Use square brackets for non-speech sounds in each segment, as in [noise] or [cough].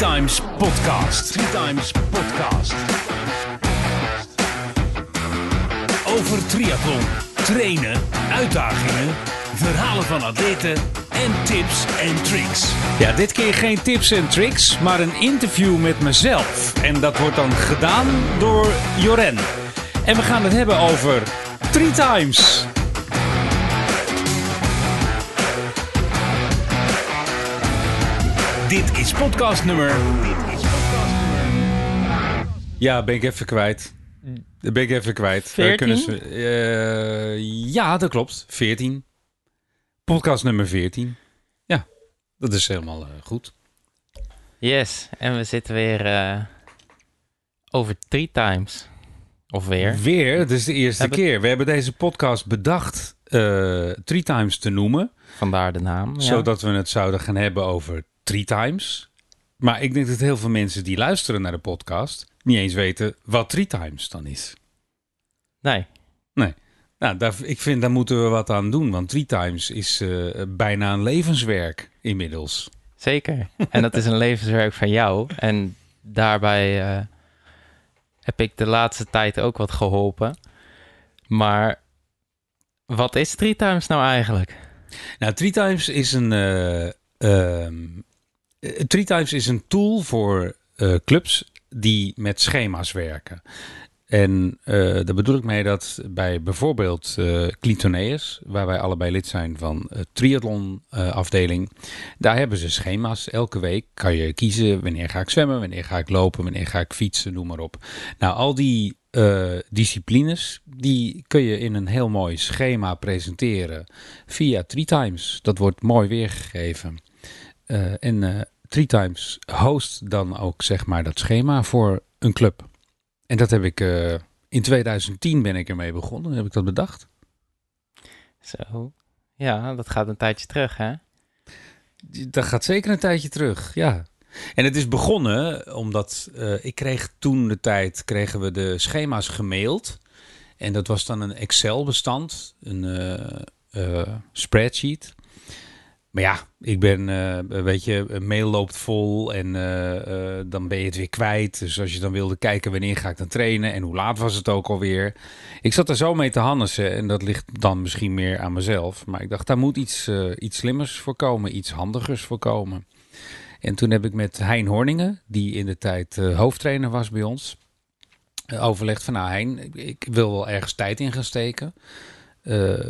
Times Podcast. Three Times Podcast. Over triathlon, trainen, uitdagingen, verhalen van atleten en tips en tricks. Ja, dit keer geen tips en tricks, maar een interview met mezelf. En dat wordt dan gedaan door Joren. En we gaan het hebben over Three Times. Dit is podcast nummer. Ja, ben ik even kwijt. Dat ben ik even kwijt. We 14? kunnen ze- eh, ja, dat klopt. 14. Podcast nummer 14. Ja, dat is helemaal eh, goed. Yes, en we zitten weer eh, over three times. Of weer. Weer, het is de eerste Hebben- keer. We hebben deze podcast bedacht eh Three Times te noemen. Vandaar de naam. ja. Zodat we het zouden gaan hebben over Three Times. Maar ik denk dat heel veel mensen die luisteren naar de podcast... niet eens weten wat Three Times dan is. Nee, Nou, daar, ik vind daar moeten we wat aan doen. Want Three Times is eh, bijna een levenswerk inmiddels. zeker. en dat is een levenswerk van jou. En daarbij eh, heb ik de laatste tijd ook wat geholpen. Maar wat is three times nou eigenlijk? Nou, Three Times is een... eh, ehm, eh, Three Times is een tool voor eh, clubs die met schema's werken. En eh, daar bedoel ik mee dat bij bijvoorbeeld eh Clitoneus, waar wij allebei lid zijn van de triathlon eh, afdeling, daar hebben ze schema's. Elke week kan je kiezen wanneer ga ik zwemmen, wanneer ga ik lopen, wanneer ga ik fietsen, noem maar op. Nou, al die eh, disciplines, die kun je in een heel mooi schema presenteren via Three Times. Dat wordt mooi weergegeven. Eh, en eh Three Times host dan ook zeg maar dat schema voor een club. En dat heb ik eh, in 2010 ben ik ermee begonnen. Heb ik dat bedacht? Zo. Ja, dat gaat een tijdje terug, hè? Dat gaat zeker een tijdje terug, ja. En het is begonnen omdat ik kreeg toen de tijd kregen we de schema's gemaild. En dat was dan een Excel-bestand, een spreadsheet. Maar ja, ik ben, eh, weet je, mail loopt vol en eh, dan ben je het weer kwijt. Dus als je dan wilde kijken wanneer ga ik dan trainen en hoe laat was het ook alweer. Ik zat er zo mee te hannissen en dat ligt dan misschien meer aan mezelf. Maar ik dacht, daar moet iets, iets slimmers voor komen, iets handigers voor komen. En toen heb ik met Hein Horningen, die in de tijd hoofdtrainer was bij ons, overlegd van nou Hein, ik, ik wil wel ergens tijd in gaan steken.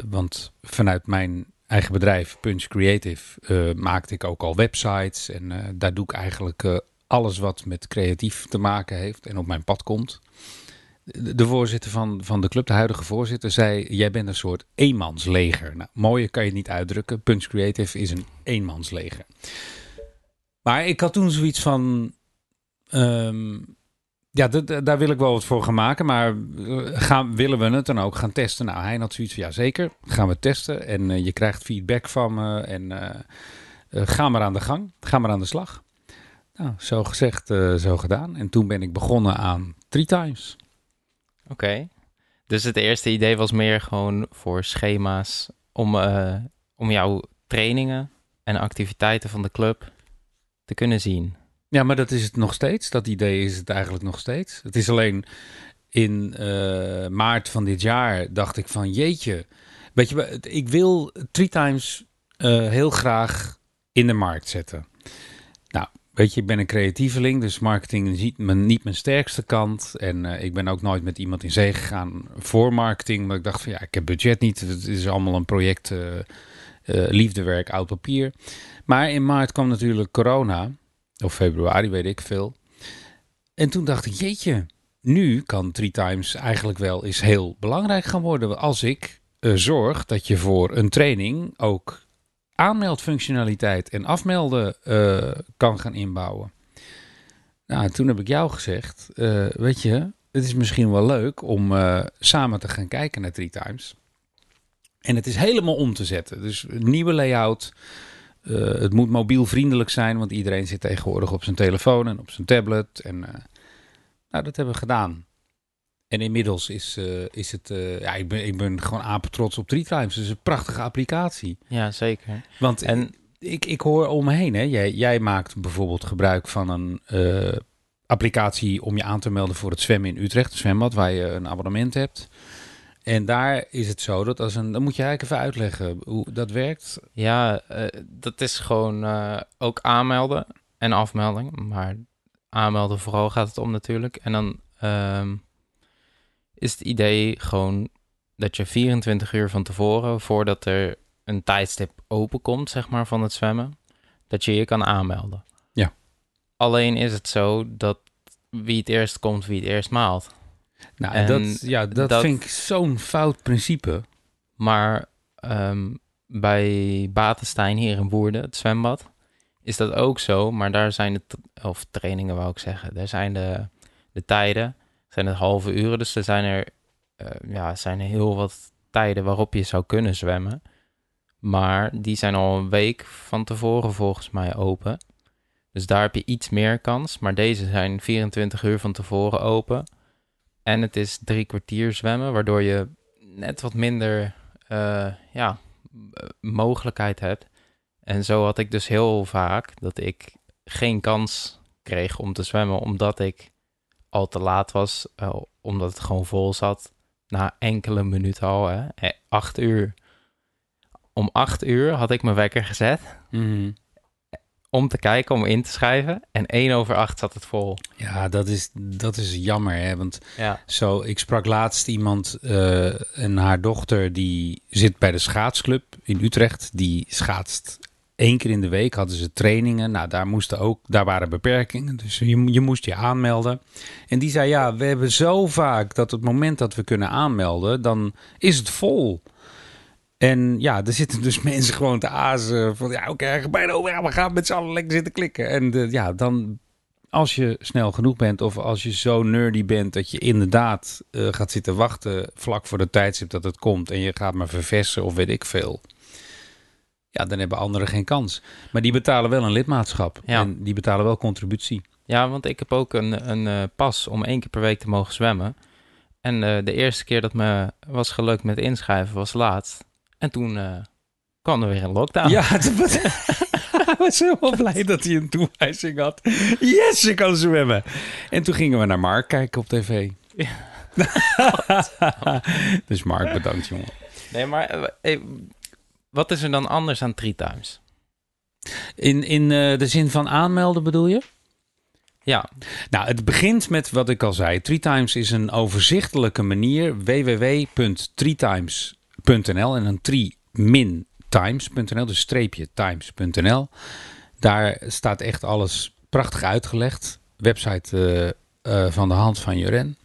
Want vanuit mijn eigen bedrijf, Punch Creative, eh, maakte ik ook al websites. En eh, daar doe ik eigenlijk eh, alles wat met creatief te maken heeft en op mijn pad komt. De, voorzitter van, van de club, de huidige voorzitter, zei: Jij bent een soort eenmansleger. Nou, mooier kan je niet uitdrukken. Punch Creative is een eenmansleger. Maar ik had toen zoiets van. ehm, ja, daar wil ik wel wat voor gaan maken. Maar eh, gaan, willen we het dan ook gaan testen? Nou, hij had zoiets van: ja, zeker. Gaan we testen. En eh, je krijgt feedback van me. En eh, ga maar aan de gang. Ga maar aan de slag. Nou, zo gezegd, zo gedaan. En toen ben ik begonnen aan Three Times. Oké. Dus het eerste idee was meer gewoon voor schema's om, om jouw trainingen en activiteiten van de club te kunnen zien. Ja, maar dat is het nog steeds. Dat idee is het eigenlijk nog steeds. Het is alleen in eh, maart van dit jaar dacht ik van jeetje. Weet je, ik wil Three Times eh, heel graag in de markt zetten. Nou, weet je, ik ben een creatieveling, dus marketing is niet mijn, niet mijn sterkste kant. En eh, ik ben ook nooit met iemand in zee gegaan voor marketing. Maar ik dacht van ja, ik heb budget niet. Het is allemaal een project, liefdewerk, oud papier. Maar in maart kwam natuurlijk corona. Of februari, weet ik veel. En toen dacht ik, jeetje, nu kan Three Times eigenlijk wel eens heel belangrijk gaan worden. Als ik eh, zorg dat je voor een training ook aanmeldfunctionaliteit en afmelden eh, kan gaan inbouwen. Nou, toen heb ik jou gezegd, eh, weet je, het is misschien wel leuk om samen te gaan kijken naar Three Times. En het is helemaal om te zetten. Dus nieuwe layout. Eh, het moet mobiel vriendelijk zijn, want iedereen zit tegenwoordig op zijn telefoon en op zijn tablet. En eh, nou, dat hebben we gedaan. En inmiddels is, eh, is het, ja, ik ben, ik ben gewoon apetrots op Three Times. Het is een prachtige applicatie. Ja, zeker. Want En ik, ik hoor om me heen, hè. Jij, jij maakt bijvoorbeeld gebruik van een applicatie om je aan te melden voor het zwemmen in Utrecht, zwembad, waar je een abonnement hebt. En daar is het zo dat als een. Dan moet je eigenlijk even uitleggen hoe dat werkt. Ja, eh, dat is gewoon eh, ook aanmelden en afmelding. Maar aanmelden vooral gaat het om natuurlijk. En dan ehm, is het idee gewoon dat je 24 uur van tevoren, voordat er een tijdstip open komt, zeg maar, van het zwemmen, dat je je kan aanmelden. Ja. Alleen is het zo dat wie het eerst komt, wie het eerst maalt. Nou, En dat, ja, dat, dat- vind ik zo'n fout principe. Maar ehm, bij Batenstein hier in Woerden, het zwembad, is dat ook zo. Maar daar zijn de, of trainingen wou ik zeggen, daar zijn de, de tijden, zijn het halve uren. Dus er zijn er, eh, ja, zijn er heel wat tijden waarop je zou kunnen zwemmen. Maar die zijn al een week van tevoren volgens mij open. Dus daar heb je iets meer kans. Maar deze zijn 24 uur van tevoren open. En het is drie kwartier zwemmen, waardoor je net wat minder eh, ja, mogelijkheid hebt. En zo had ik dus heel vaak dat ik geen kans kreeg om te zwemmen, omdat ik al te laat was, eh, omdat het gewoon vol zat. Na enkele minuten al, hè. Eh, acht uur. Om acht uur had ik mijn wekker gezet om te kijken, om in te schrijven. En één over acht zat het vol. Ja, dat is, dat is jammer, hè? Want Ja. Zo, ik sprak laatst iemand eh, en haar dochter die zit bij de schaatsclub in Utrecht. Die schaatst één keer in de week, hadden ze trainingen. Nou, daar, moesten ook, daar waren beperkingen, dus je, je moest je aanmelden. En die zei, ja, we hebben zo vaak dat het moment dat we kunnen aanmelden, dan is het vol. En ja, er zitten dus [laughs] mensen gewoon te azen van, ja, oké, bijna over, ja, we gaan met z'n allen lekker zitten klikken. En eh, ja, dan als je snel genoeg bent of als je zo nerdy bent dat je inderdaad eh, gaat zitten wachten vlak voor de tijdstip dat het komt en je gaat maar verversen of weet ik veel. Ja, dan hebben anderen geen kans. Maar die betalen wel een lidmaatschap Ja. en die betalen wel contributie. Ja, want ik heb ook een, een eh, pas om één keer per week te mogen zwemmen. En de eerste keer dat me was gelukt met inschrijven was laatst. En toen eh, kwam er weer een lockdown. Ja, [laughs] [laughs] was, helemaal blij dat hij een toewijzing had. Yes, ik kan zwemmen. En toen gingen we naar Mark kijken op tv. [laughs] dus Mark, bedankt jongen. Nee, maar eh, eh, wat is er dan anders aan Three Times? In, in de zin van aanmelden bedoel je? Ja, Nou, het begint met wat ik al zei. Treetimes is een overzichtelijke manier. www.treetimes.nl en een tree min times.nl, dus streepje times.nl. Daar staat echt alles prachtig uitgelegd. Website eh, eh, van de hand van Joren.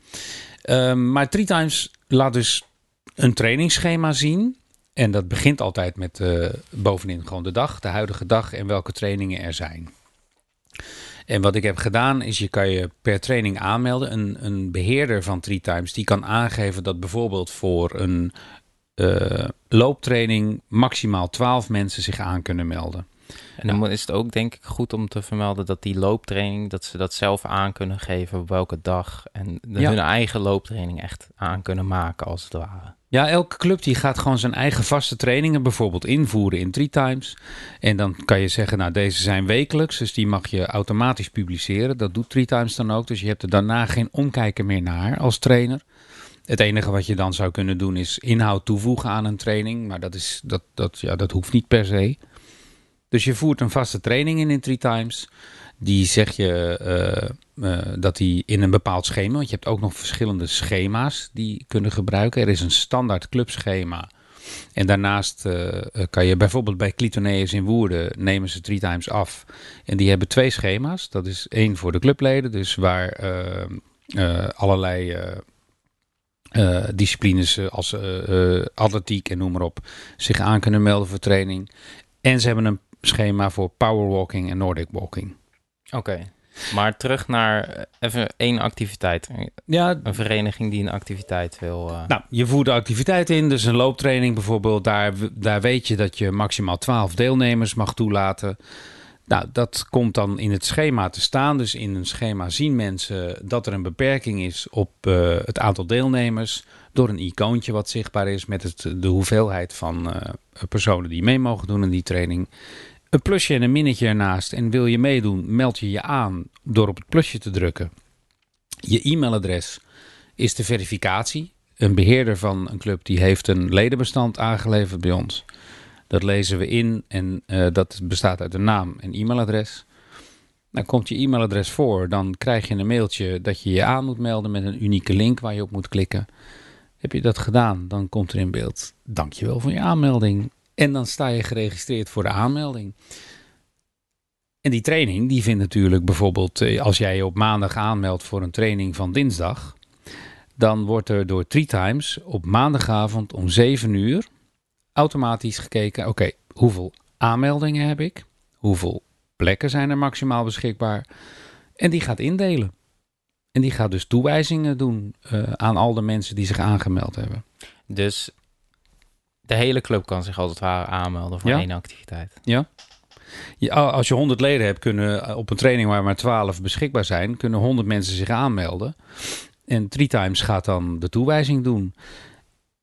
Ehm, maar Treetimes laat dus een trainingsschema zien. En dat begint altijd met eh, bovenin gewoon de dag, de huidige dag en welke trainingen er zijn. En wat ik heb gedaan is, je kan je per training aanmelden. Een, een beheerder van Three Times die kan aangeven dat bijvoorbeeld voor een eh, looptraining maximaal 12 mensen zich aan kunnen melden. en dan is het ook denk ik goed om te vermelden dat die looptraining, dat ze dat zelf aan kunnen geven op welke dag. En Ja. hun eigen looptraining echt aan kunnen maken als het ware. Ja, elke club die gaat gewoon zijn eigen vaste trainingen bijvoorbeeld invoeren in Three Times. En dan kan je zeggen, nou deze zijn wekelijks, dus die mag je automatisch publiceren. Dat doet Three Times dan ook, dus je hebt er daarna geen omkijken meer naar als trainer. Het enige wat je dan zou kunnen doen is inhoud toevoegen aan een training, maar dat, is, dat, dat, ja, dat hoeft niet per se. Dus je voert een vaste training in in Three Times. Die zeg je eh, eh, dat die in een bepaald schema, want je hebt ook nog verschillende schema's die kunnen gebruiken. Er is een standaard clubschema. En daarnaast eh, kan je bijvoorbeeld bij Clitoneus in Woerden nemen ze Three Times af. En die hebben twee schema's. Dat is één voor de clubleden, dus waar allerlei eh, disciplines eh, als eh, atletiek en noem maar op zich aan kunnen melden voor training. En ze hebben een schema voor powerwalking en Nordic walking. Oké. Maar terug naar even één activiteit. Ja, Een vereniging die een activiteit wil. Nou, je voert de activiteit in, dus een looptraining bijvoorbeeld. Daar, daar weet je dat je maximaal 12 deelnemers mag toelaten. Nou, dat komt dan in het schema te staan. Dus in een schema zien mensen dat er een beperking is op eh, het aantal deelnemers. Door een icoontje wat zichtbaar is met het, de hoeveelheid van eh, personen die mee mogen doen in die training. een plusje en een minnetje ernaast en wil je meedoen, meld je je aan door op het plusje te drukken. Je e-mailadres is de verificatie. Een beheerder van een club die heeft een ledenbestand aangeleverd bij ons. Dat lezen we in en uh, dat bestaat uit een naam en e-mailadres. Dan komt je e-mailadres voor, dan krijg je een mailtje dat je je aan moet melden met een unieke link waar je op moet klikken. Heb je dat gedaan, dan komt er in beeld, dankjewel voor je aanmelding. En dan sta je geregistreerd voor de aanmelding. En die training, die vindt natuurlijk bijvoorbeeld, eh, als jij je op maandag aanmeldt voor een training van dinsdag, dan wordt er door Three Times op maandagavond om 7 uur automatisch gekeken, oké, hoeveel aanmeldingen heb ik? Hoeveel plekken zijn er maximaal beschikbaar? En die gaat indelen. En die gaat dus toewijzingen doen uh, aan al de mensen die zich aangemeld hebben. Dus de hele club kan zich als het ware aanmelden voor Ja. één activiteit. Ja. Ja, als je 100 leden hebt, kunnen eh, op een training waar maar 12 beschikbaar zijn, kunnen 100 mensen zich aanmelden. En Three Times gaat dan de toewijzing doen.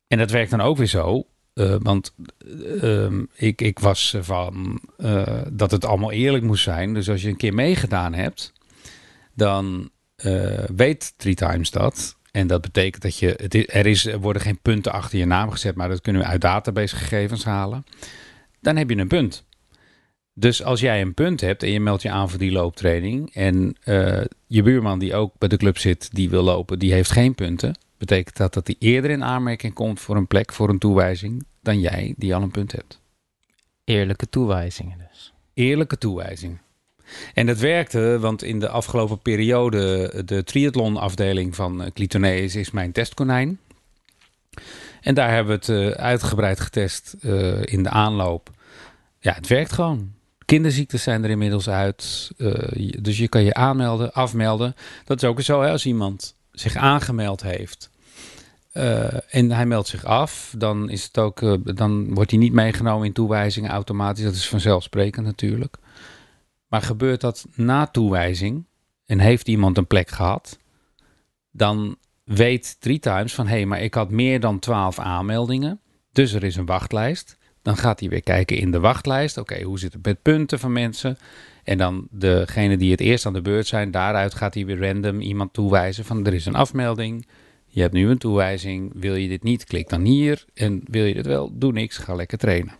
En dat werkt dan ook weer zo. Eh, want eh, ehm, ik, ik was van eh, dat het allemaal eerlijk moest zijn. Dus als je een keer meegedaan hebt, dan eh, weet Three Times dat. En dat betekent dat je. Is, er, is, er worden geen punten achter je naam gezet, maar dat kunnen we uit databasegegevens halen. Dan heb je een punt. Dus als jij een punt hebt en je meldt je aan voor die looptraining. en je buurman die ook bij de club zit, die wil lopen, die heeft geen punten. Betekent dat dat hij eerder in aanmerking komt voor een plek, voor een toewijzing. dan jij die al een punt hebt. Eerlijke toewijzingen dus. Eerlijke toewijzing. En dat werkte, want in de afgelopen periode, de triathlonafdeling van eh, Clitoneus is mijn testkonijn. En daar hebben we het eh, uitgebreid getest eh, in de aanloop. Ja, het werkt gewoon. Kinderziektes zijn er inmiddels uit. dus je kan je aanmelden, afmelden. Dat is ook zo, hè, als iemand zich aangemeld heeft. Eh, en hij meldt zich af, dan, is het ook, eh, dan wordt hij niet meegenomen in toewijzingen automatisch. Dat is vanzelfsprekend natuurlijk. Maar gebeurt dat na toewijzing en heeft iemand een plek gehad, dan weet Three Times van hé, hey, maar ik had meer dan 12 aanmeldingen, dus er is een wachtlijst. Dan gaat hij weer kijken in de wachtlijst. Oké, hoe zit het met punten van mensen? En dan degene die het eerst aan de beurt zijn, daaruit gaat hij weer random iemand toewijzen van er is een afmelding. Je hebt nu een toewijzing. Wil je dit niet? Klik dan hier. En wil je dit wel? Doe niks. Ga lekker trainen.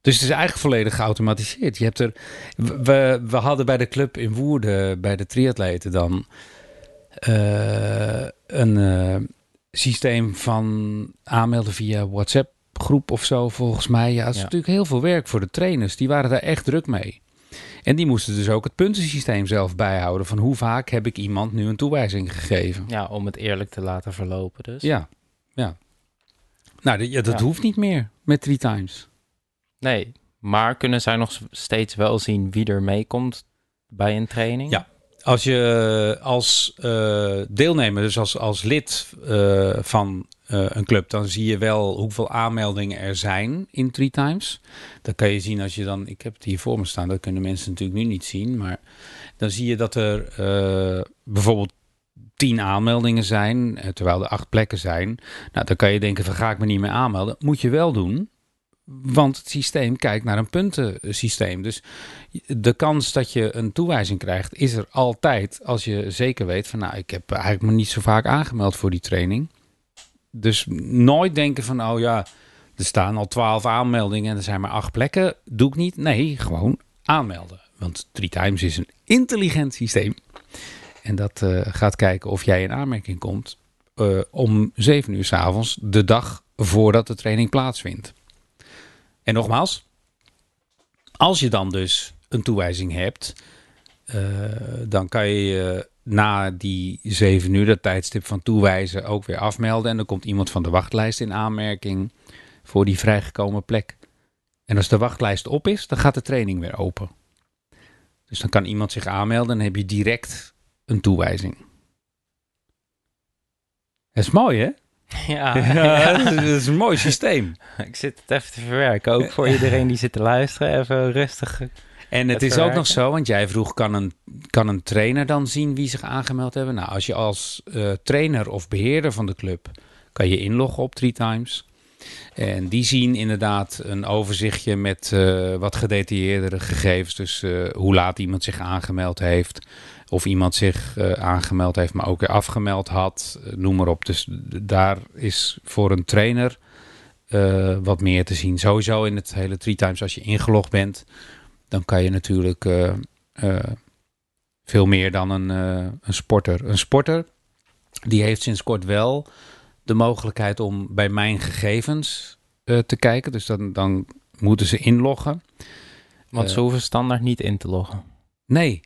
Dus het is eigenlijk volledig geautomatiseerd. Je hebt er, we, we hadden bij de club in Woerden, bij de triatleten dan, eh, een eh, systeem van aanmelden via WhatsApp groep of zo, volgens mij. Ja, het is Ja. natuurlijk heel veel werk voor de trainers. Die waren daar echt druk mee. En die moesten dus ook het puntensysteem zelf bijhouden. Van hoe vaak heb ik iemand nu een toewijzing gegeven? Ja, om het eerlijk te laten verlopen dus. Ja, ja. Nou, dat- ja, dat Ja. hoeft niet meer met three times. Nee, maar kunnen zij nog steeds wel zien wie er meekomt bij een training? Ja. Als je als eh, deelnemer, dus als, als lid eh, van eh, een club, dan zie je wel hoeveel aanmeldingen er zijn in Three Times. Dat kan je zien als je dan, ik heb het hier voor me staan, dat kunnen mensen natuurlijk nu niet zien, maar dan zie je dat er eh, bijvoorbeeld tien aanmeldingen zijn, eh, terwijl er acht plekken zijn. Nou, dan kan je denken van ga ik me niet meer aanmelden. Moet je wel doen, want het systeem kijkt naar een puntensysteem. Dus de kans dat je een toewijzing krijgt, is er altijd als je zeker weet van nou, ik heb eigenlijk me niet zo vaak aangemeld voor die training. Dus nooit denken van oh ja, er staan al twaalf aanmeldingen en er zijn maar acht plekken. Doe ik niet. Nee, gewoon aanmelden. Want Three Times is een intelligent systeem. En dat eh, gaat kijken of jij in aanmerking komt eh, om zeven uur 's avonds, de dag voordat de training plaatsvindt. En nogmaals, als je dan dus een toewijzing hebt, eh, dan kan je na die zeven uur, dat tijdstip van toewijzen, ook weer afmelden. En dan komt iemand van de wachtlijst in aanmerking voor die vrijgekomen plek. En als de wachtlijst op is, dan gaat de training weer open. Dus dan kan iemand zich aanmelden en heb je direct een toewijzing. Dat is mooi, hè? [laughs] Ja, [laughs] Ja, dat is een mooi systeem. ik zit het even te verwerken. Ook voor iedereen die zit te luisteren, even rustig. En het is ook nog zo, want jij vroeg, kan een, kan een trainer dan zien wie zich aangemeld hebben? Nou, als je als eh, trainer of beheerder van de club, kan je inloggen op Three Times. En die zien inderdaad een overzichtje met uh, wat gedetailleerdere gegevens. Dus uh, hoe laat iemand zich aangemeld heeft. Of iemand zich uh, aangemeld heeft, maar ook weer afgemeld had. noem maar op. Dus daar is voor een trainer wat meer te zien. Sowieso in het hele Three Times als je ingelogd bent. Dan kan je natuurlijk veel meer dan een, een sporter. Een sporter die heeft sinds kort wel de mogelijkheid om bij mijn gegevens te kijken. Dus dan, dan moeten ze inloggen. Want ze hoeven standaard niet in te loggen. Nee.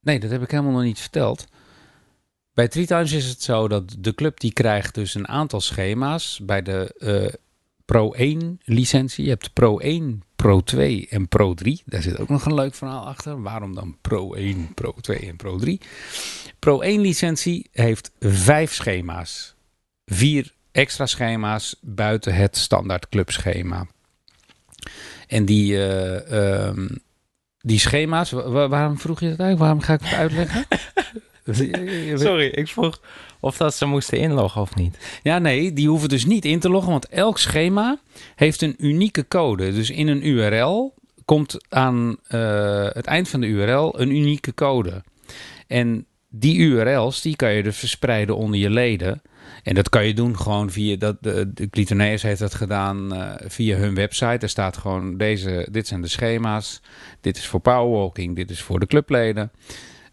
Nee, dat heb ik helemaal nog niet verteld. Bij Times is het zo dat de club die krijgt dus een aantal schema's. Bij de Pro 1 licentie. Je hebt Pro 1, Pro 2 en Pro 3. Daar zit ook nog een leuk verhaal achter. Waarom dan Pro 1, Pro 2 en Pro 3? Pro 1 licentie heeft vijf schema's vier extra schema's buiten het standaard clubschema. En die, uh, um, die schema's, waarom vroeg je dat eigenlijk? Waarom ga ik het uitleggen? [laughs] [laughs] Sorry, ik vroeg of dat ze moesten inloggen of niet. Ja, nee, die hoeven dus niet in te loggen, want elk schema heeft een unieke code. Dus in een URL komt aan uh, het eind van de URL een unieke code. En die URL's, die kan je dus verspreiden onder je leden. En dat kan je doen gewoon via dat de, de Clitoneus heeft dat gedaan uh, via hun website. Er staat gewoon deze, dit zijn de schema's. Dit is voor powerwalking, dit is voor de clubleden.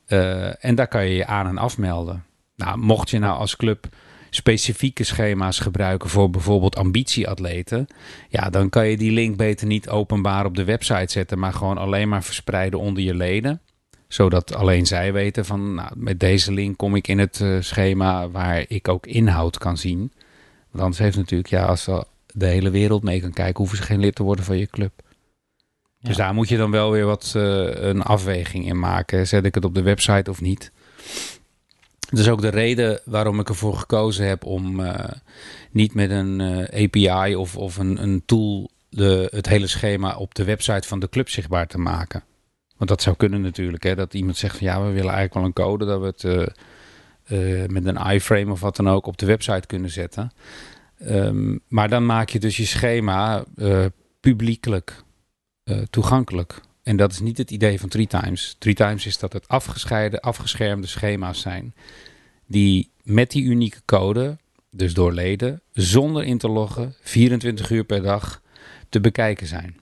Uh, en daar kan je je aan en afmelden. Nou, mocht je nou als club specifieke schema's gebruiken voor bijvoorbeeld ambitieatleten, ja, dan kan je die link beter niet openbaar op de website zetten, maar gewoon alleen maar verspreiden onder je leden zodat alleen zij weten van nou, met deze link kom ik in het uh, schema waar ik ook inhoud kan zien. Want anders heeft natuurlijk, ja, als de hele wereld mee kan kijken, hoeven ze geen lid te worden van je club. Dus daar moet je dan wel weer wat uh, een afweging in maken. Zet ik het op de website of niet? Dat is ook de reden waarom ik ervoor gekozen heb om uh, niet met een API of, of een, een tool de, het hele schema op de website van de club zichtbaar te maken. Want dat zou kunnen natuurlijk. Hè, dat iemand zegt van ja, we willen eigenlijk wel een code dat we het met een iframe of wat dan ook op de website kunnen zetten. Um, maar dan maak je dus je schema uh, publiekelijk toegankelijk. En dat is niet het idee van Three Times. Three Times is dat het afgescheiden, afgeschermde schema's zijn. Die met die unieke code, dus door leden, zonder in te loggen, 24 uur per dag te bekijken zijn.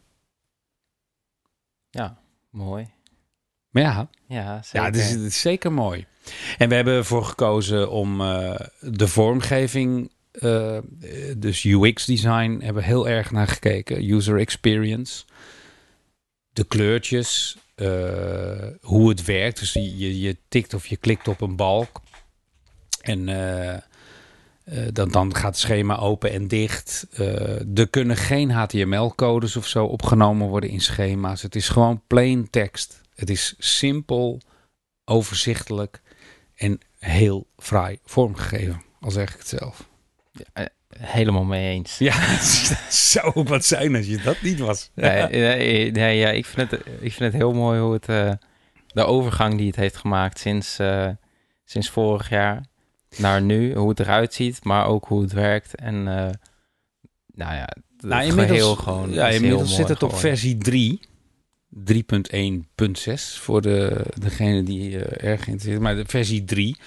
Ja, Mooi. Ja, ja, zeker. ja het, is, het is zeker mooi. En we hebben ervoor gekozen om uh, de vormgeving, uh, dus UX-design, hebben we heel erg naar gekeken. User experience. De kleurtjes, uh, hoe het werkt. Dus je, je tikt of je klikt op een balk. En uh, dan, dan gaat het schema open en dicht. Er kunnen geen HTML-codes of zo opgenomen worden in schema's. Het is gewoon plain tekst. Het is simpel, overzichtelijk en heel fraai vormgegeven, al zeg ik het zelf. Ja, eh, helemaal mee eens. Ja, [laughs] het zou wat zijn als je dat niet was. nee, nee, nee, ja, ik, vind het, ik vind het heel mooi hoe het, uh, de overgang die het heeft gemaakt sinds, uh, sinds vorig jaar naar nu, hoe het eruit ziet, maar ook hoe het werkt. En uh, nou ja, nou, inmiddels, gewoon ja, inmiddels zit het op versie 3. 3.1.6 voor de, degene die uh, erg geïnteresseerd Maar de versie 3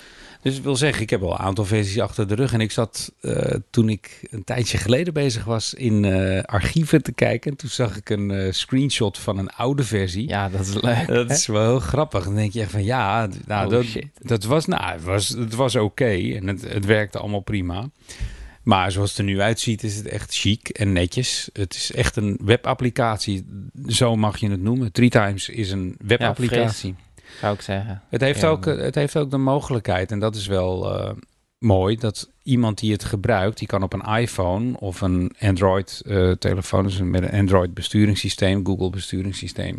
dus ik wil zeggen, ik heb al een aantal versies achter de rug. En ik zat uh, toen ik een tijdje geleden bezig was in uh, archieven te kijken. Toen zag ik een uh, screenshot van een oude versie. Ja, dat is leuk. Dat is wel heel grappig. Dan denk je echt van ja, nou, oh, dat, dat, was, nou, het was, het was oké. En het, het werkte allemaal prima. Maar zoals het er nu uitziet, is het echt chic en netjes. Het is echt een webapplicatie. Zo mag je het noemen. Three Times is een webapplicatie. Ja, zou ik zeggen. Het heeft, ook, het heeft ook de mogelijkheid, en dat is wel uh, mooi, dat iemand die het gebruikt, die kan op een iPhone of een Android-telefoon, uh, dus met een Android-besturingssysteem, Google-besturingssysteem,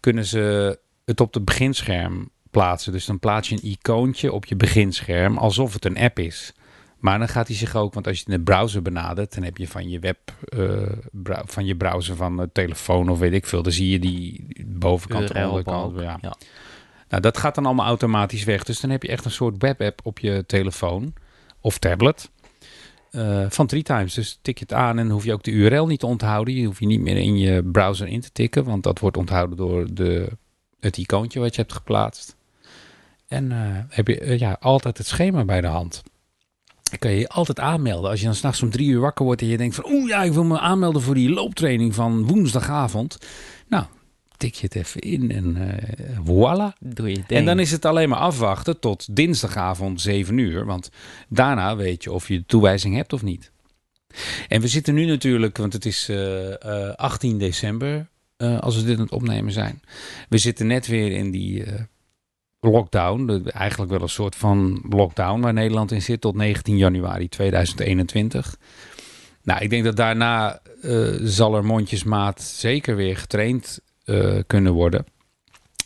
kunnen ze het op het beginscherm plaatsen. Dus dan plaats je een icoontje op je beginscherm, alsof het een app is. Maar dan gaat hij zich ook, want als je de browser benadert, dan heb je van je web, uh, van je browser van de telefoon of weet ik veel, dan zie je die bovenkant en onderkant. Ja. ja. Nou, dat gaat dan allemaal automatisch weg. Dus dan heb je echt een soort webapp op je telefoon of tablet. uh, van Three Times. Dus tik je het aan en hoef je ook de URL niet te onthouden. Je hoeft je niet meer in je browser in te tikken, want dat wordt onthouden door de, het icoontje wat je hebt geplaatst. En uh, heb je ja, altijd het schema bij de hand. Kan je je altijd aanmelden. Als je dan s'nachts om drie uur wakker wordt en je denkt van... oeh ja, ik wil me aanmelden voor die looptraining van woensdagavond. Nou, tik je het even in en uh, voilà. Doe je en dan is het alleen maar afwachten tot dinsdagavond 7 uur. Want daarna weet je of je de toewijzing hebt of niet. En we zitten nu natuurlijk, want het is uh, uh, 18 december als we dit aan het opnemen zijn. We zitten net weer in die lockdown. Eigenlijk wel een soort van lockdown waar Nederland in zit tot 19 januari 2021. Nou, ik denk dat daarna zal er mondjesmaat zeker weer getraind uh, kunnen worden.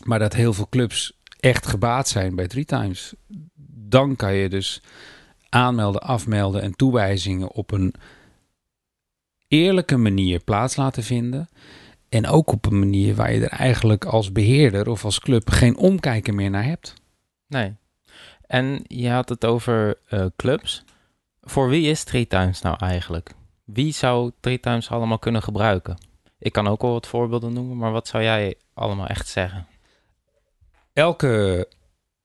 Maar dat heel veel clubs echt gebaat zijn bij Three Times. Dan kan je dus aanmelden, afmelden en toewijzingen op een eerlijke manier plaats laten vinden. En ook op een manier waar je er eigenlijk als beheerder of als club geen omkijken meer naar hebt. Nee. En je had het over uh, clubs. Voor wie is Three Times nou eigenlijk? Wie zou Three Times allemaal kunnen gebruiken? Ik kan ook wel wat voorbeelden noemen, maar wat zou jij allemaal echt zeggen? Elke,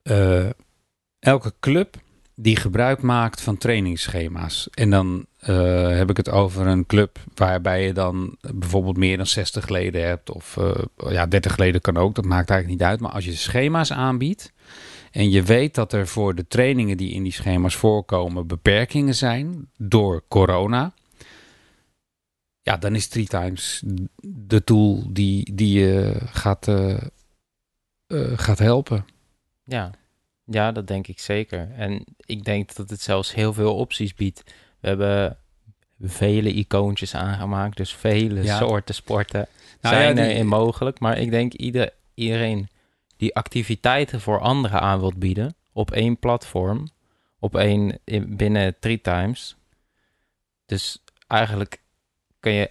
uh, elke club die gebruik maakt van trainingsschema's. En dan uh, heb ik het over een club waarbij je dan bijvoorbeeld meer dan 60 leden hebt. Of uh, ja, 30 leden kan ook, dat maakt eigenlijk niet uit. Maar als je schema's aanbiedt en je weet dat er voor de trainingen die in die schema's voorkomen beperkingen zijn door corona ja, dan is Three Times de tool die, die je gaat, uh, gaat helpen. Ja. Ja, dat denk ik zeker. En ik denk dat het zelfs heel veel opties biedt. We hebben vele icoontjes aangemaakt, dus vele ja. soorten sporten nou, zijn ja, die... erin mogelijk. Maar ik denk ieder, iedereen die activiteiten voor anderen aan wilt bieden op één platform, op één binnen Three Times. Dus eigenlijk kun je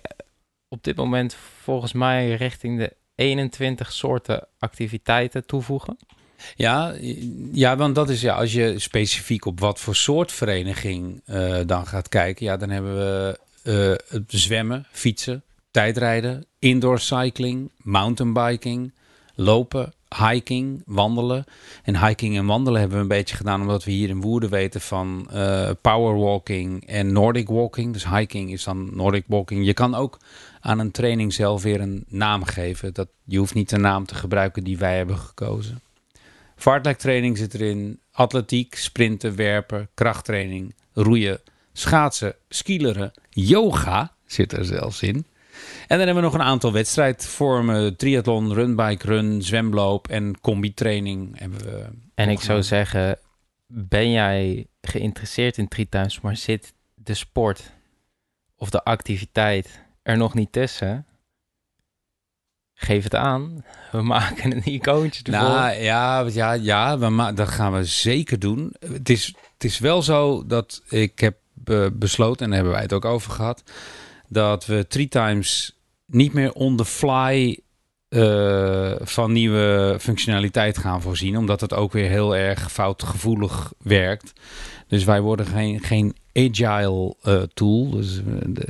op dit moment volgens mij richting de 21 soorten activiteiten toevoegen. Ja, ja, want dat is ja, als je specifiek op wat voor soort vereniging uh, dan gaat kijken, ja, dan hebben we uh, zwemmen, fietsen, tijdrijden, indoor cycling, mountainbiking, lopen, hiking, wandelen. En hiking en wandelen hebben we een beetje gedaan omdat we hier in Woerden weten van uh, powerwalking en Nordic walking. Dus hiking is dan Nordic walking. Je kan ook aan een training zelf weer een naam geven. Dat, je hoeft niet de naam te gebruiken die wij hebben gekozen. Fartlek training zit erin, atletiek, sprinten, werpen, krachttraining, roeien, schaatsen, skileren, yoga zit er zelfs in. En dan hebben we nog een aantal wedstrijdvormen. Triathlon, runbike run, zwemloop en combi-training hebben we. En ik zou zeggen, ben jij geïnteresseerd in times, maar zit de sport of de activiteit er nog niet tussen? Geef het aan. We [laughs] maken een icoontje ervoor. Nou, ja, ja, ja we dat gaan we zeker doen. Het is, het is wel zo dat ik heb besloten, en daar hebben wij het ook over gehad dat we three times niet meer on the fly uh, van nieuwe functionaliteit gaan voorzien. Omdat het ook weer heel erg foutgevoelig werkt. Dus wij worden geen, geen agile uh, tool. Dus,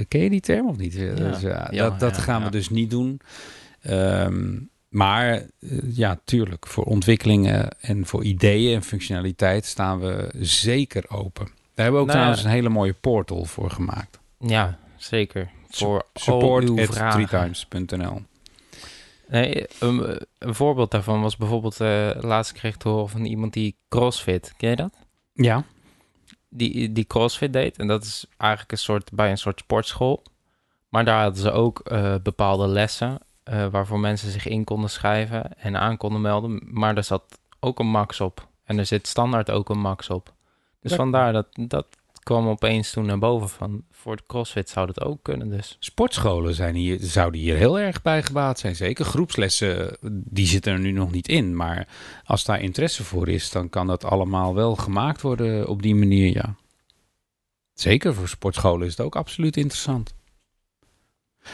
ken je die term of niet? Ja. Dus, ja, dat dat gaan we dus niet doen. Um, maar ja, tuurlijk, voor ontwikkelingen en voor ideeën en functionaliteit staan we zeker open. Daar hebben we ook nou, trouwens een hele mooie portal voor gemaakt. Ja, zeker. Voor support.treetimes.nl Nee, een, een, voorbeeld daarvan was bijvoorbeeld... Uh, laatst kreeg ik te horen van iemand die crossfit. Ken je dat? Ja. Die, die crossfit deed. En dat is eigenlijk een soort, bij een soort sportschool. Maar daar hadden ze ook uh, bepaalde lessen... Uh, waarvoor mensen zich in konden schrijven en aan konden melden. Maar er zat ook een max op. En er zit standaard ook een max op. Dus vandaar dat, dat kwam opeens toen naar boven van voor de CrossFit zou dat ook kunnen dus. Sportscholen zijn hier, zouden hier heel erg bij gebaat zijn. Zeker groepslessen, die zitten er nu nog niet in. Maar als daar interesse voor is, dan kan dat allemaal wel gemaakt worden op die manier, ja. Zeker voor sportscholen is het ook absoluut interessant.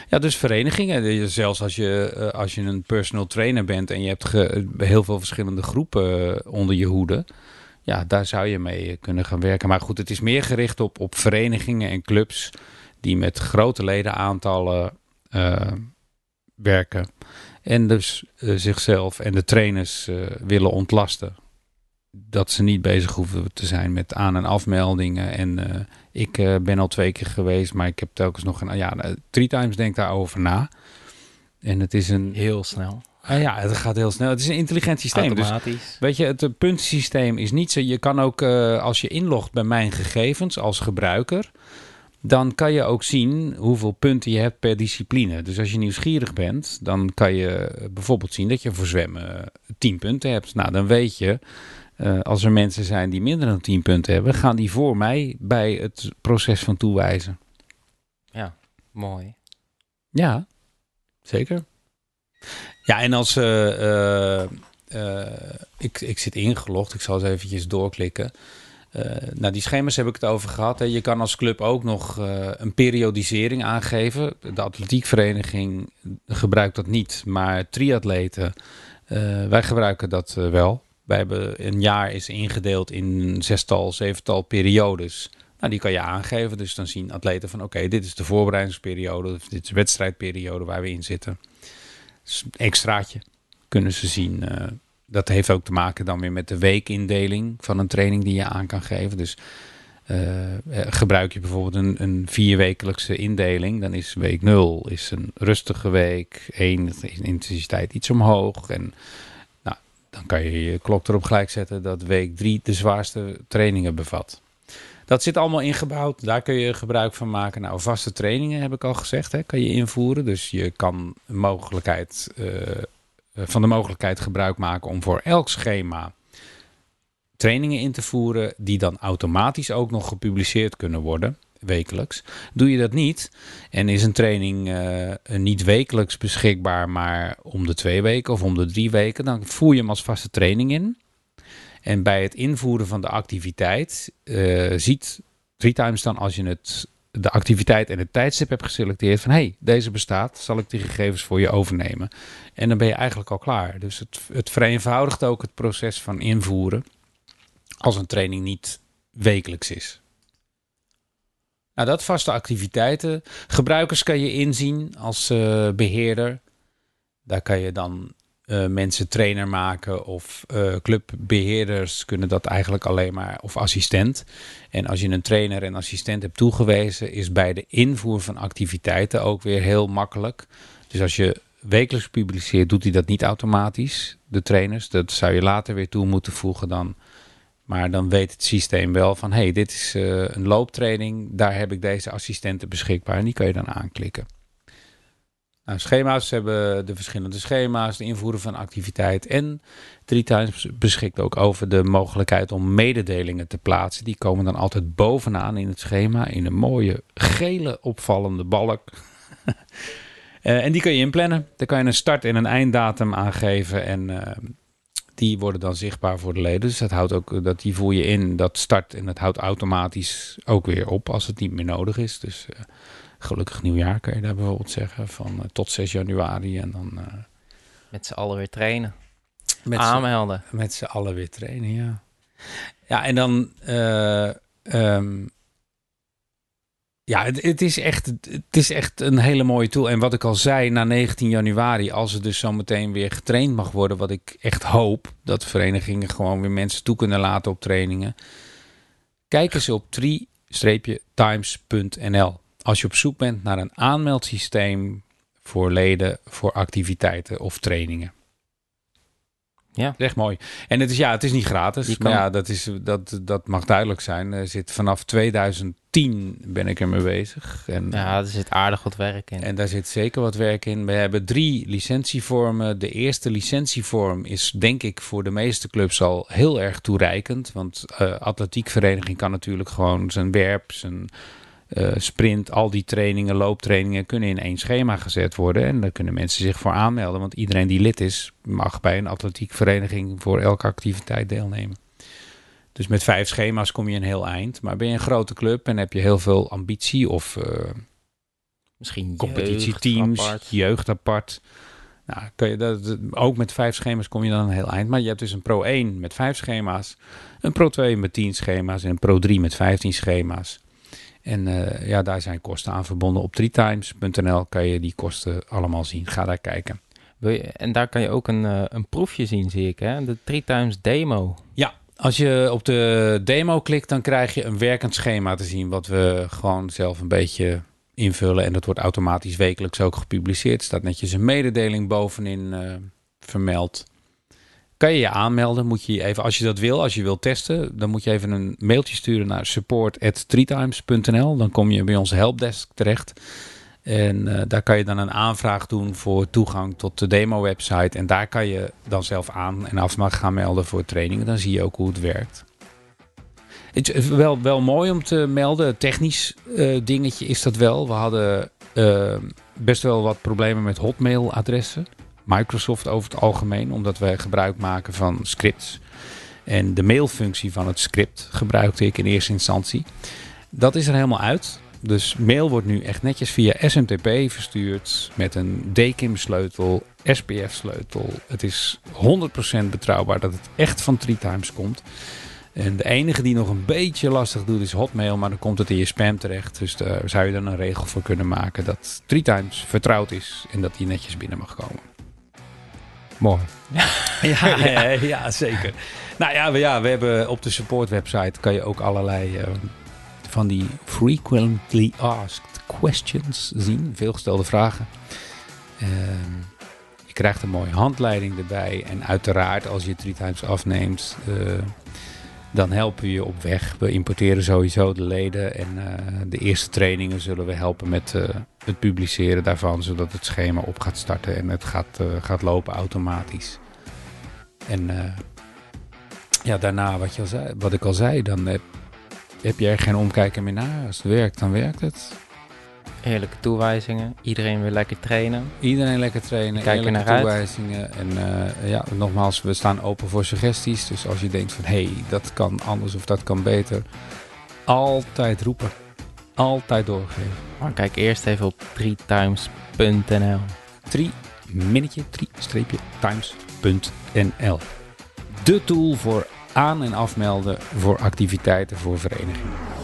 Ja, dus verenigingen. Zelfs als je, eh, als je een personal trainer bent en je hebt heel veel verschillende groepen onder je hoede ja, daar zou je mee kunnen gaan werken. Maar goed, het is meer gericht op, op verenigingen en clubs die met grote ledenaantallen uh, werken. En dus zichzelf en de trainers willen ontlasten. Dat ze niet bezig hoeven te zijn met aan- en afmeldingen. En ik ben al twee keer geweest, maar ik heb telkens nog een. Ja, Three Times denkt daarover na. En het is een. Heel snel. Ah ja, het gaat heel snel. Het is een intelligent systeem. Dus, weet je, het puntsysteem is niet zo. Je kan ook, als je inlogt bij mijn gegevens als gebruiker, dan kan je ook zien hoeveel punten je hebt per discipline. Dus als je nieuwsgierig bent, dan kan je bijvoorbeeld zien dat je voor zwemmen 10 punten hebt. Nou, dan weet je, uh, als er mensen zijn die minder dan 10 punten hebben, gaan die voor mij bij het proces van toewijzen. Ja, mooi. Ja, zeker. Ja, en als uh, uh, ik, ik zit ingelogd, ik zal eens eventjes doorklikken. nou, die schema's heb ik het over gehad. Hè. Je kan als club ook nog een periodisering aangeven. De atletiekvereniging gebruikt dat niet, maar triatleten, wij gebruiken dat wel. Wij hebben een jaar is ingedeeld in zestal, zevental periodes. Nou, die kan je aangeven. Dus dan zien atleten van oké, dit is de voorbereidingsperiode, of dit is de wedstrijdperiode waar we in zitten extraatje kunnen ze zien. Uh, dat heeft ook te maken dan weer met de weekindeling van een training die je aan kan geven. Dus uh, gebruik je bijvoorbeeld een, een vierwekelijkse indeling, dan is week 0 is een rustige week, 1 is intensiteit iets omhoog. En dan kan je je klok erop gelijk zetten dat week 3 de zwaarste trainingen bevat. Dat zit allemaal ingebouwd. Daar kun je gebruik van maken. Nou, vaste trainingen heb ik al gezegd, hè, kan je invoeren. Dus je kan mogelijkheid, uh, van de mogelijkheid gebruik maken om voor elk schema trainingen in te voeren, die dan automatisch ook nog gepubliceerd kunnen worden, wekelijks. Doe je dat niet en is een training uh, niet wekelijks beschikbaar, maar om de twee weken of om de drie weken, dan voer je hem als vaste training in. En bij het invoeren van de activiteit uh, ziet TreeTimes dan als je het, de activiteit en het tijdstip hebt geselecteerd van hey, deze bestaat, zal ik die gegevens voor je overnemen. En dan ben je eigenlijk al klaar. Dus het, het vereenvoudigt ook het proces van invoeren als een training niet wekelijks is. Nou, dat vaste activiteiten. Gebruikers kan je inzien als uh, beheerder. Daar kan je dan uh, mensen trainer maken of uh, clubbeheerders kunnen dat eigenlijk alleen maar, of assistent. En als je een trainer en assistent hebt toegewezen, is bij de invoer van activiteiten ook weer heel makkelijk. Dus als je wekelijks publiceert, doet hij dat niet automatisch, de trainers. Dat zou je later weer toe moeten voegen dan. Maar dan weet het systeem wel van, hey, dit is uh, een looptraining, daar heb ik deze assistenten beschikbaar en die kan je dan aanklikken. Nou, schema's hebben de verschillende schema's, de invoeren van activiteit. En Three Times beschikt ook over de mogelijkheid om mededelingen te plaatsen. Die komen dan altijd bovenaan in het schema in een mooie gele opvallende balk. uh, [laughs] en die kun je inplannen. Daar kan je een start- en een einddatum aangeven. En uh, die worden dan zichtbaar voor de leden. Dus dat houdt ook dat die voer je in, dat start en dat houdt automatisch ook weer op als het niet meer nodig is. Dus uh, gelukkig nieuwjaar kan je daar bijvoorbeeld zeggen. Van uh, tot 6 januari en dan... Uh, met z'n allen weer trainen. Met Aanmelden. Met z'n allen weer trainen, ja. Ja, en dan... Um, ja, het, het, is echt, het is echt een hele mooie tool. En wat ik al zei, na 19 januari, als er dus zometeen weer getraind mag worden, wat ik echt hoop, dat verenigingen gewoon weer mensen toe kunnen laten op trainingen. Kijk eens op tree-times.nl als je op zoek bent naar een aanmeldsysteem voor leden voor activiteiten of trainingen. Ja. Echt mooi. En het is ja, het is niet gratis. Maar ja, dat, is, dat, dat mag duidelijk zijn. Er zit vanaf 2010 ben ik ermee bezig. En, ja, er zit aardig wat werk in. En daar zit zeker wat werk in. We hebben drie licentievormen. De eerste licentievorm is denk ik voor de meeste clubs al heel erg toereikend. Want uh, atletiekvereniging kan natuurlijk gewoon zijn werp, zijn uh, sprint, al die trainingen, looptrainingen kunnen in één schema gezet worden. En daar kunnen mensen zich voor aanmelden. Want iedereen die lid is, mag bij een atletiekvereniging voor elke activiteit deelnemen. Dus met vijf schema's kom je een heel eind. Maar ben je een grote club en heb je heel veel ambitie of uh, misschien competitieteams, jeugd apart. jeugd apart. Nou, kun je dat, ook met vijf schema's kom je dan een heel eind. Maar je hebt dus een Pro 1 met vijf schema's, een Pro 2 met 10 schema's en een Pro 3 met 15 schema's. En uh, ja, daar zijn kosten aan verbonden. Op 3times.nl kan je die kosten allemaal zien. Ga daar kijken. Wil je, en daar kan je ook een, uh, een proefje zien, zie ik, hè? De 3times demo. Ja, als je op de demo klikt, dan krijg je een werkend schema te zien. Wat we gewoon zelf een beetje invullen. En dat wordt automatisch wekelijks ook gepubliceerd. Er staat netjes een mededeling bovenin uh, vermeld. Kan je je aanmelden? Moet je even, als je dat wil, als je wilt testen, dan moet je even een mailtje sturen naar support@threetimes.nl. Dan kom je bij onze helpdesk terecht. En uh, daar kan je dan een aanvraag doen voor toegang tot de demo-website. En daar kan je dan zelf aan en af gaan melden voor trainingen. Dan zie je ook hoe het werkt. Het is wel, wel mooi om te melden. Technisch uh, dingetje is dat wel. We hadden best wel wat problemen met hotmail-adressen. Microsoft over het algemeen, omdat wij gebruik maken van scripts. En de mailfunctie van het script gebruikte ik in eerste instantie. Dat is er helemaal uit. Dus mail wordt nu echt netjes via SMTP verstuurd met een DKIM-sleutel, SPF-sleutel. Het is 100% betrouwbaar dat het echt van 3Times komt. En de enige die nog een beetje lastig doet is Hotmail, maar dan komt het in je spam terecht. Dus daar zou je dan een regel voor kunnen maken dat 3Times vertrouwd is en dat die netjes binnen mag komen. Mooi. [laughs] [laughs] ja, ja. ja, zeker. Nou ja we, ja, we hebben op de support website kan je ook allerlei uh, van die frequently asked questions zien. Veelgestelde vragen. Uh, je krijgt een mooie handleiding erbij. En uiteraard als je 3Times afneemt... Uh, dan helpen we je op weg. We importeren sowieso de leden en uh, de eerste trainingen zullen we helpen met uh, het publiceren daarvan, zodat het schema op gaat starten en het gaat, uh, gaat lopen automatisch. En ja, daarna wat, je al zei, wat ik al zei, dan heb, heb je er geen omkijken meer naar. Als het werkt, dan werkt het. Heerlijke toewijzingen. Iedereen weer lekker trainen. Iedereen lekker trainen. Kijk naar toewijzingen. En uh, ja, nogmaals, we staan open voor suggesties. Dus als je denkt van, hé, hey, dat kan anders of dat kan beter. Altijd roepen. Altijd doorgeven. Maar kijk eerst even op 3times.nl 3 minnetje, 3 streepje, times.nl De tool voor aan- en afmelden voor activiteiten voor verenigingen.